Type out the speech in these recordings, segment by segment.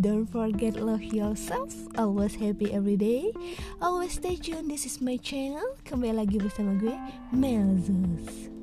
Don't forget love yourself. Always happy every day. Always stay tuned. This is my channel. Kembali lagi bersama gue, Melzus.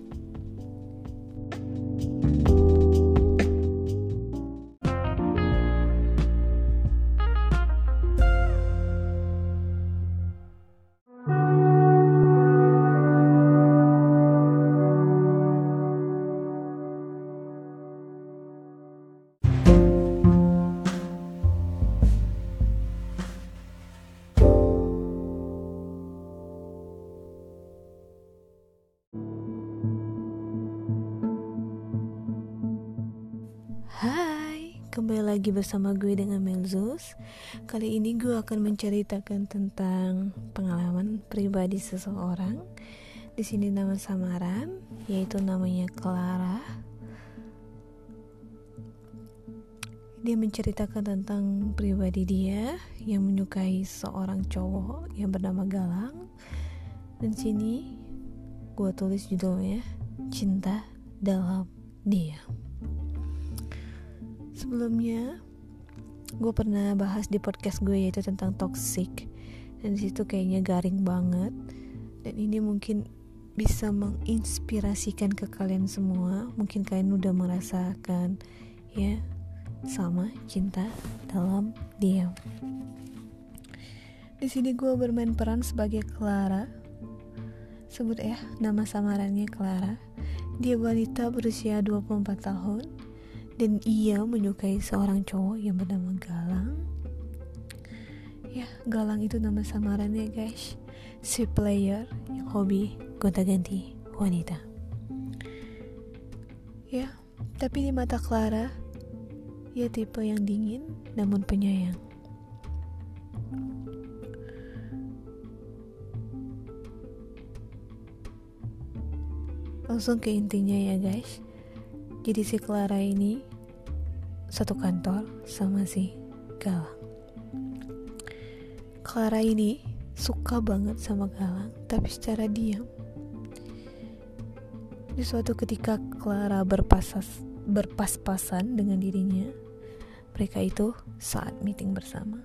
Kembali lagi bersama gue dengan Melzus. Kali ini gue akan menceritakan tentang pengalaman pribadi seseorang. Di sini nama samaran, yaitu namanya Clara. Dia menceritakan tentang pribadi dia yang menyukai seorang cowok yang bernama Galang. Dan sini gue tulis judulnya Cinta dalam Diam. Sebelumnya gue pernah bahas di podcast gue yaitu tentang toxic. Dan di situ kayaknya garing banget. Dan ini mungkin bisa menginspirasikan ke kalian semua. Mungkin kalian udah merasakan ya sama cinta dalam diam. Di sini gue bermain peran sebagai Clara. Sebut ya nama samarannya Clara. Dia wanita berusia 24 tahun dan ia menyukai seorang cowok yang bernama Galang. Ya Galang itu nama samarannya guys. Si player yang hobi gonta-ganti wanita. Ya tapi di mata Clara ia tipe yang dingin namun penyayang. Langsung ke intinya ya guys jadi si Clara ini satu kantor sama si Galang. Clara ini suka banget sama Galang, tapi secara diam. Di suatu ketika Clara berpasas, berpas-pasan dengan dirinya, mereka itu saat meeting bersama.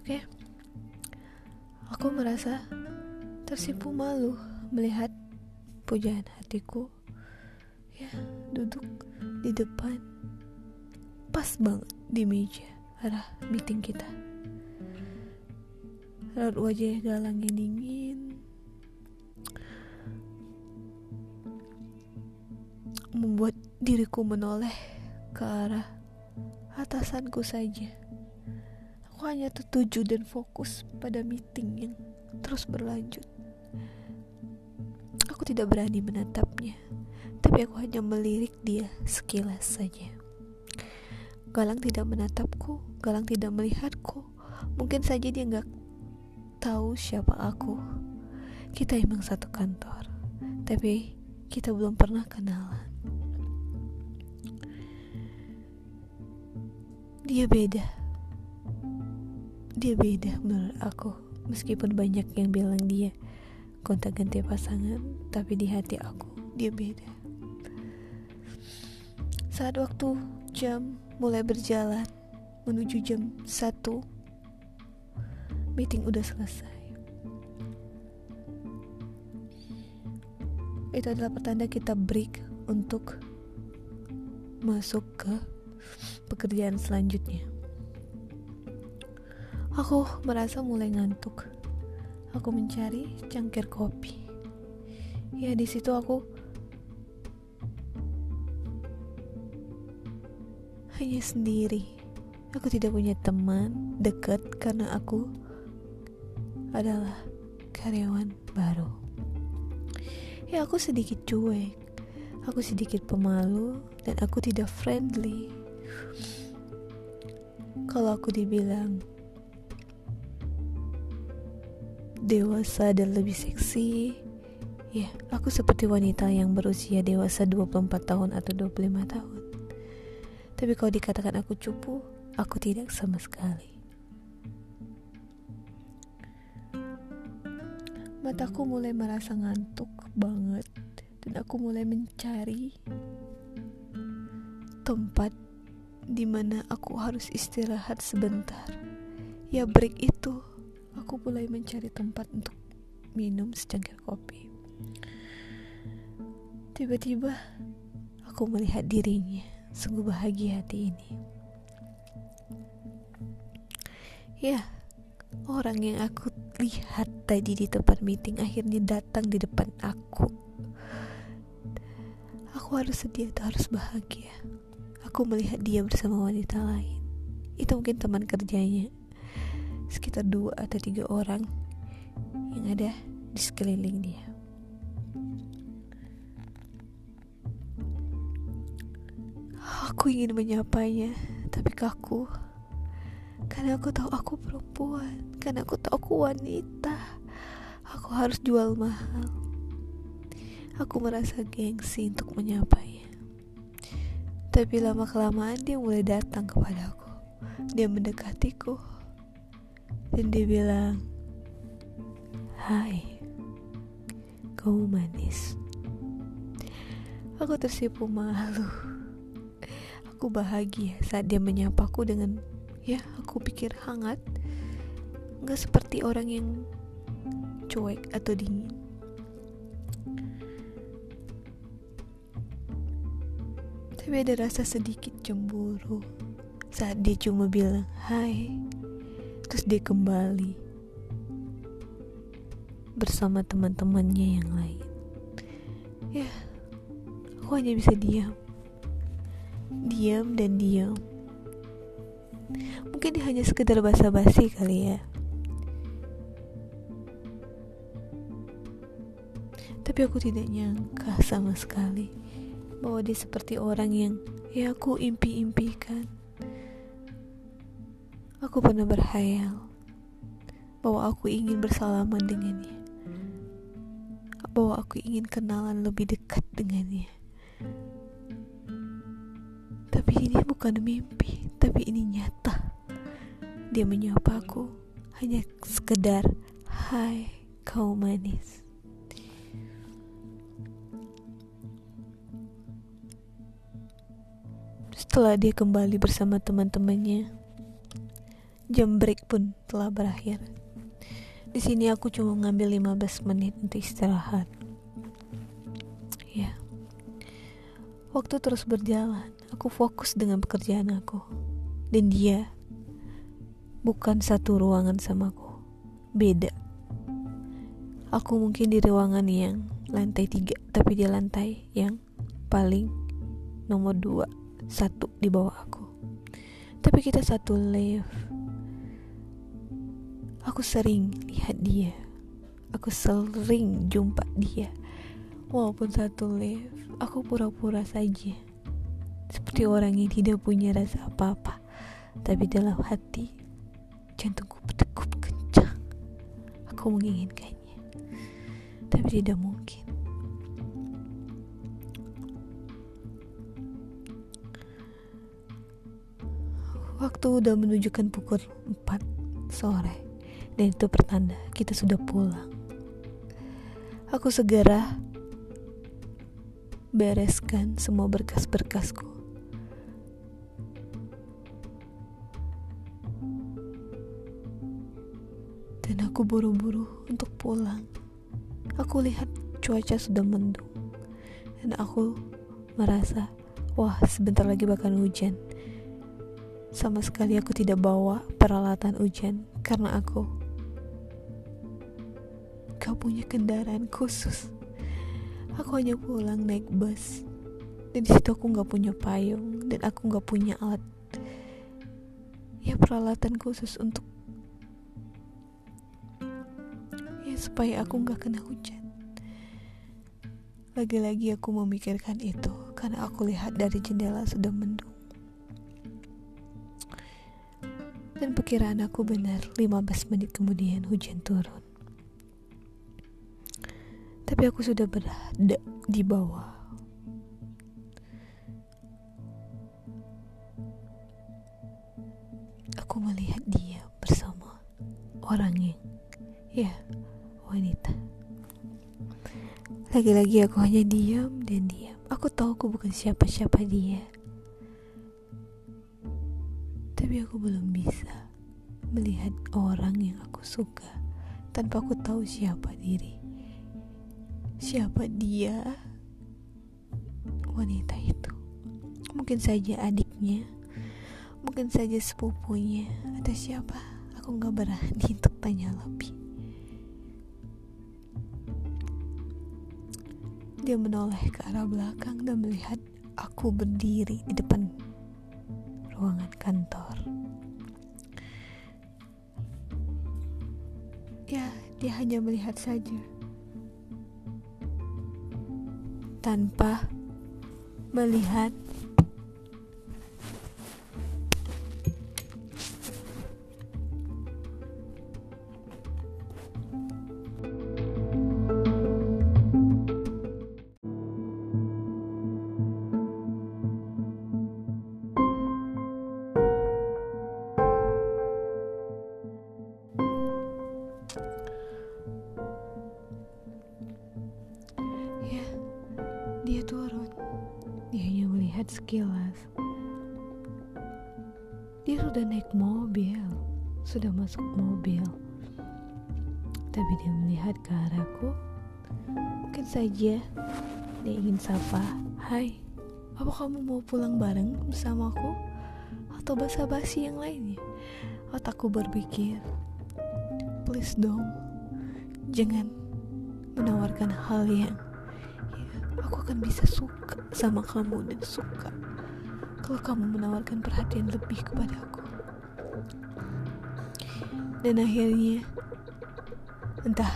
Oke, aku merasa tersipu malu melihat pujaan hatiku ya duduk di depan. Pas banget di meja arah meeting kita. Raut wajah galang yang dingin. Membuat diriku menoleh ke arah atasanku saja. Aku hanya tertuju dan fokus pada meeting yang terus berlanjut. Aku tidak berani menatapnya tapi aku hanya melirik dia sekilas saja. Galang tidak menatapku, Galang tidak melihatku. Mungkin saja dia nggak tahu siapa aku. Kita emang satu kantor, tapi kita belum pernah kenalan. Dia beda. Dia beda menurut aku. Meskipun banyak yang bilang dia kontak ganti pasangan, tapi di hati aku dia beda. Saat waktu jam mulai berjalan menuju jam 1 Meeting udah selesai. Itu adalah pertanda kita break untuk masuk ke pekerjaan selanjutnya. Aku merasa mulai ngantuk. Aku mencari cangkir kopi. Ya di situ aku hanya sendiri. Aku tidak punya teman dekat karena aku adalah karyawan baru. Ya aku sedikit cuek, aku sedikit pemalu dan aku tidak friendly. Kalau aku dibilang dewasa dan lebih seksi, ya aku seperti wanita yang berusia dewasa 24 tahun atau 25 tahun. Tapi kalau dikatakan aku cupu, aku tidak sama sekali. Mataku mulai merasa ngantuk banget dan aku mulai mencari tempat di mana aku harus istirahat sebentar. Ya break itu, aku mulai mencari tempat untuk minum secangkir kopi. Tiba-tiba aku melihat dirinya, sungguh bahagia hati ini. Ya, orang yang aku lihat tadi di tempat meeting akhirnya datang di depan aku. Aku harus sedih atau harus bahagia. Aku melihat dia bersama wanita lain. Itu mungkin teman kerjanya. Sekitar dua atau tiga orang yang ada di sekeliling dia. Aku ingin menyapanya, tapi kaku. Karena aku tahu aku perempuan karena aku tahu aku wanita aku harus jual mahal. Aku merasa gengsi untuk menyapanya tapi lama kelamaan dia mulai datang kepadaku dia mendekatiku. Dan dia bilang hai kamu manis. Aku tersipu malu aku bahagia saat dia menyapaku dengan ya aku pikir hangat. Nggak seperti orang yang cuek atau dingin. Tapi ada rasa sedikit cemburu saat dia cuma bilang hai terus dia kembali bersama teman-temannya yang lain. Ya aku hanya bisa diam diam dan diam mungkin hanya sekedar basa-basi kali ya Tapi aku tidak nyangka sama sekali bahwa dia seperti orang yang ya aku impi-impikan. Aku pernah berhayal bahwa aku ingin bersalaman dengannya. Bahwa aku ingin kenalan lebih dekat dengannya. Tapi ini bukan mimpi, tapi ini nyata. Dia menyapa aku hanya sekedar, "Hai, kau manis." Setelah dia kembali bersama teman-temannya, jam break pun telah berakhir. Di sini aku cuma ngambil 15 menit untuk istirahat. Ya. Waktu terus berjalan, aku fokus dengan pekerjaan aku. Dan dia bukan satu ruangan sama aku. Beda. Aku mungkin di ruangan yang lantai tiga, tapi di lantai yang paling nomor dua satu di bawah aku tapi kita satu live aku sering lihat dia aku sering jumpa dia walaupun satu live aku pura-pura saja seperti orang yang tidak punya rasa apa-apa tapi dalam hati jantungku berdegup kencang aku menginginkannya tapi tidak mungkin Waktu udah menunjukkan pukul 4 sore dan itu pertanda kita sudah pulang. Aku segera bereskan semua berkas-berkasku. Aku buru-buru untuk pulang. Aku lihat cuaca sudah mendung. Dan aku merasa, wah sebentar lagi bakal hujan. Sama sekali aku tidak bawa peralatan hujan karena aku gak punya kendaraan khusus. Aku hanya pulang naik bus. Dan di situ aku gak punya payung dan aku gak punya alat ya peralatan khusus untuk ya supaya aku gak kena hujan. Lagi-lagi aku memikirkan itu karena aku lihat dari jendela sudah mendung. Dan perkiraan aku benar 15 menit kemudian hujan turun Tapi aku sudah berada di bawah Lagi-lagi aku hanya diam dan diam Aku tahu aku bukan siapa-siapa dia Tapi aku belum bisa melihat orang yang aku suka tanpa aku tahu siapa diri. Siapa dia wanita itu. Mungkin saja adiknya, mungkin saja sepupunya, atau siapa. Aku gak berani untuk tanya lebih. Dia menoleh ke arah belakang dan melihat aku berdiri di depan ruangan kantor. Ya, dia hanya melihat saja. Tanpa melihat melihat sekilas. Dia sudah naik mobil, sudah masuk mobil. Tapi dia melihat ke arahku. Mungkin saja dia ingin sapa, "Hai, apa kamu mau pulang bareng bersamaku?" Atau basa-basi yang lainnya. Otakku berpikir, "Please dong, jangan menawarkan hal yang aku akan bisa suka sama kamu dan suka kalau kamu menawarkan perhatian lebih kepada aku. Dan akhirnya, entah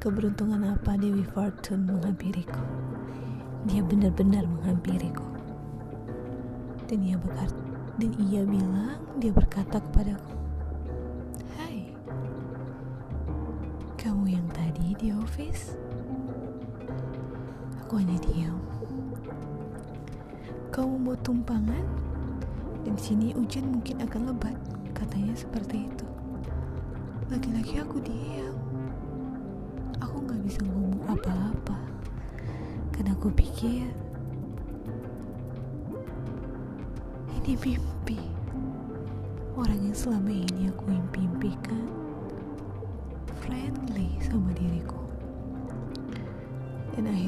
keberuntungan apa Dewi Fortune menghampiriku. Dia benar-benar menghampiriku. Dan ia berkata, dan ia bilang, dia berkata kepadaku, Hai, kamu yang tadi di office? Aku hanya diam. Kamu mau tumpangan? Dan sini hujan mungkin akan lebat. Katanya seperti itu. Lagi-lagi aku diam. Aku gak bisa ngomong apa-apa. Karena aku pikir ini mimpi. Orang yang selama ini aku impikan friendly sama diriku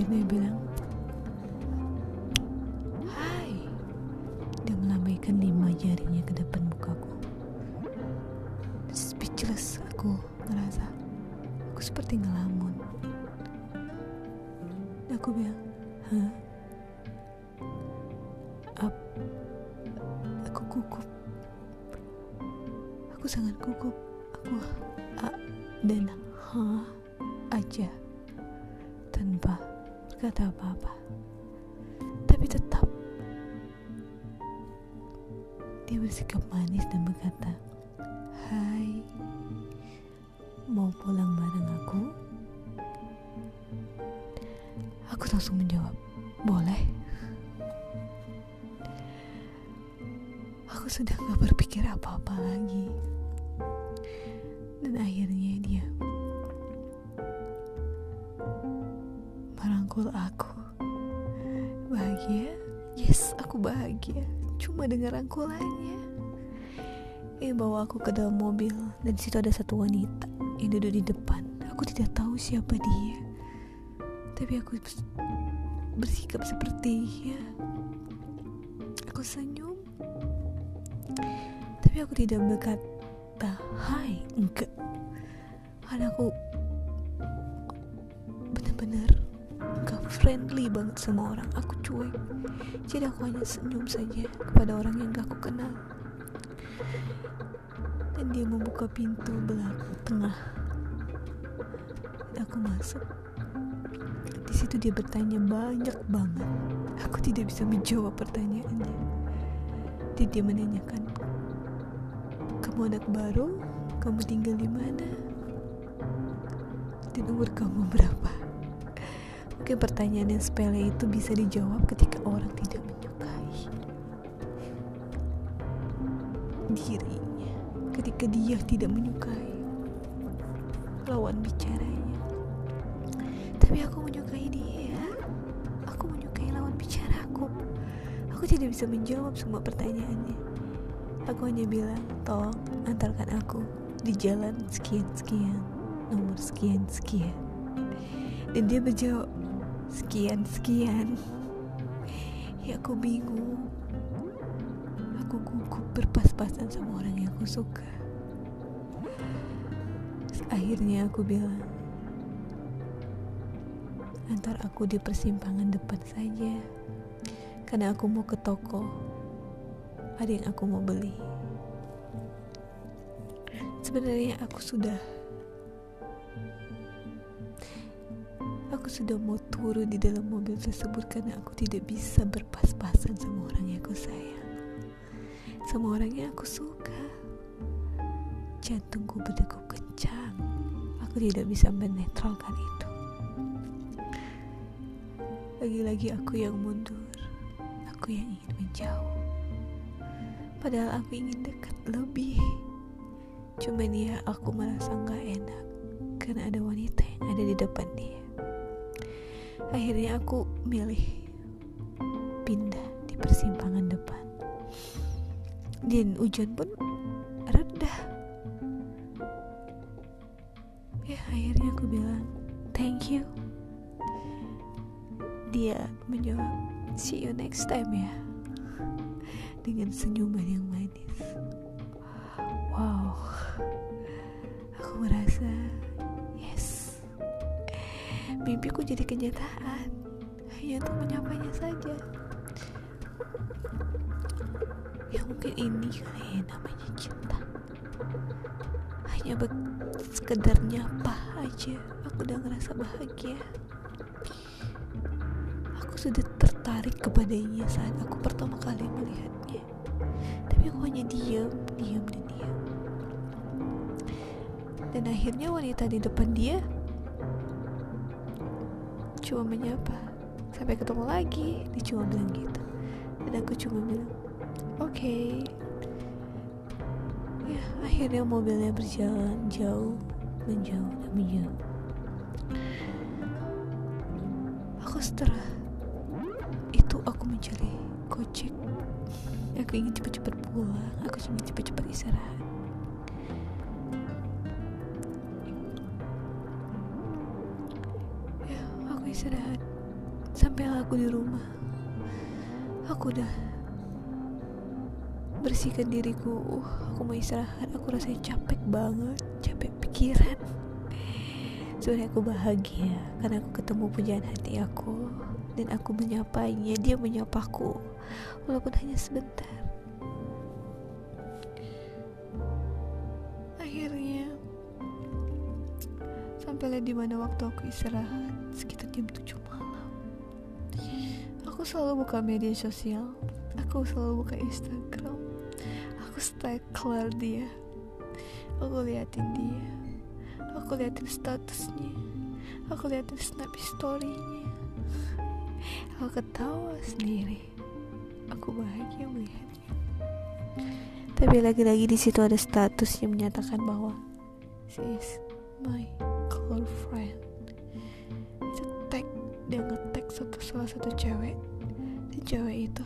akhirnya bilang hai. Dia melambaikan lima jarinya ke depan mukaku. Speechless aku ngerasa. Aku seperti ngelamun. Dan aku bilang hah? Up. aku gugup. Aku sangat gugup. Aku a dan ha aja tanpa berkata apa-apa. Tapi tetap dia bersikap manis dan berkata, "Hai, mau pulang bareng aku?" Aku langsung menjawab, "Boleh." Aku sudah gak berpikir apa-apa lagi. Bahagia. Cuma dengar rangkulannya. Ia bawa aku ke dalam mobil dan di situ ada satu wanita yang duduk di depan. Aku tidak tahu siapa dia. Tapi aku bersikap seperti dia. Aku senyum. Tapi aku tidak berkata hai, enggak. Karena aku benar-benar friendly banget sama orang aku cuek jadi aku hanya senyum saja kepada orang yang gak aku kenal. Dan dia membuka pintu belakang tengah. Aku masuk. Di situ dia bertanya banyak banget. Aku tidak bisa menjawab pertanyaannya. Dan dia menanyakan kamu anak baru? Kamu tinggal di mana? Dan umur kamu berapa Mungkin pertanyaan yang sepele itu bisa dijawab ketika orang tidak menyukai dirinya, ketika dia tidak menyukai lawan bicaranya. Tapi aku menyukai dia. Aku menyukai lawan bicaraku. Aku tidak bisa menjawab semua pertanyaannya. aku hanya bilang tolong antarkan aku di jalan sekian sekian nomor sekian sekian dan dia menjawab sekian sekian. Ya aku bingung. Aku gugup berpas-pasan sama orang yang aku suka. Akhirnya aku bilang antar aku di persimpangan depan saja. Karena aku mau ke toko. Ada yang aku mau beli. Sebenarnya aku sudah aku sudah mau turun di dalam mobil tersebut karena aku tidak bisa berpas-pasan sama orang yang aku sayang. Sama orang yang aku suka. Jantungku berdegup kencang. Aku tidak bisa menetralkan itu. Lagi-lagi aku yang mundur. Aku yang ingin menjauh. Padahal aku ingin dekat lebih. Cuman ya aku merasa nggak enak karena ada wanita yang ada di depan dia akhirnya aku milih pindah di persimpangan depan. Dan hujan pun reda ya akhirnya aku bilang thank you. Dia menjawab see you next time ya. Dengan senyuman yang manis. Wow. Aku merasa mimpiku jadi kenyataan. Hanya untuk menyapanya saja. Ya mungkin ini kali ya namanya cinta. Hanya sekedar nyapa aja. Aku udah ngerasa bahagia. Sudah tertarik kepadanya saat aku pertama kali melihatnya. Tapi aku hanya diam, diam dan diam. Dan akhirnya wanita di depan dia cuma menyapa. Sampai ketemu lagi, dia cuma bilang gitu. Dan aku cuma bilang, oke. Okay. Ya, akhirnya mobilnya berjalan jauh, menjauh dan menjauh. Aku setelah aku mencari gojek aku ingin cepat-cepat pulang aku ingin cepat-cepat istirahat istirahat sampai aku di rumah. Aku udah bersihkan diriku. Uh, aku mau istirahat. Aku rasanya capek banget. Capek pikiran. Sebenarnya aku bahagia karena aku ketemu pujaan hati aku. Dan aku menyapanya dia menyapaku. Walaupun hanya sebentar sampailah di mana waktu aku istirahat sekitar jam 7 malam aku selalu buka media sosial aku selalu buka Instagram aku stalker dia aku liatin dia aku liatin statusnya aku liatin snap storynya Aku ketawa sendiri. Aku bahagia melihatnya. Tapi lagi-lagi di situ ada status yang menyatakan bahwa she is girlfriend. Itu tag dia ngetag satu salah satu cewek. Dan cewek itu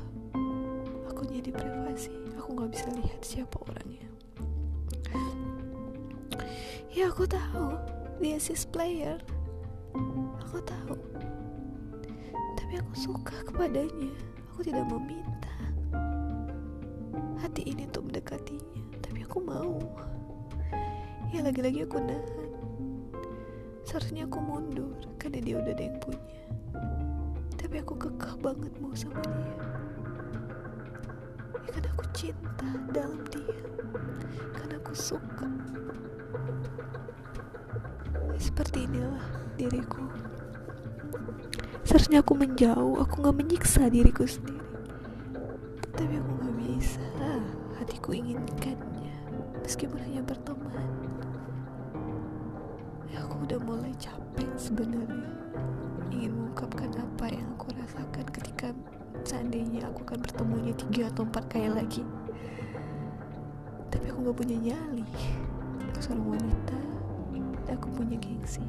aku jadi privasi. Aku nggak bisa lihat siapa orangnya. Ya aku tahu dia sis player. Aku tahu tapi aku suka kepadanya. Aku tidak meminta hati ini untuk mendekatinya, tapi aku mau. Ya lagi-lagi aku nahan. Seharusnya aku mundur karena dia udah ada yang punya. Tapi aku kekeh banget mau sama dia. Ya karena aku cinta dalam dia. Karena aku suka. Seperti inilah diriku. Seharusnya aku menjauh, aku gak menyiksa diriku sendiri. Tapi aku gak bisa. Hatiku inginkannya, meskipun hanya berteman. Aku udah mulai capek sebenarnya. Ingin mengungkapkan apa yang aku rasakan ketika seandainya aku akan bertemunya tiga atau empat kali lagi. Tapi aku gak punya nyali. Aku seorang wanita, aku punya gengsi.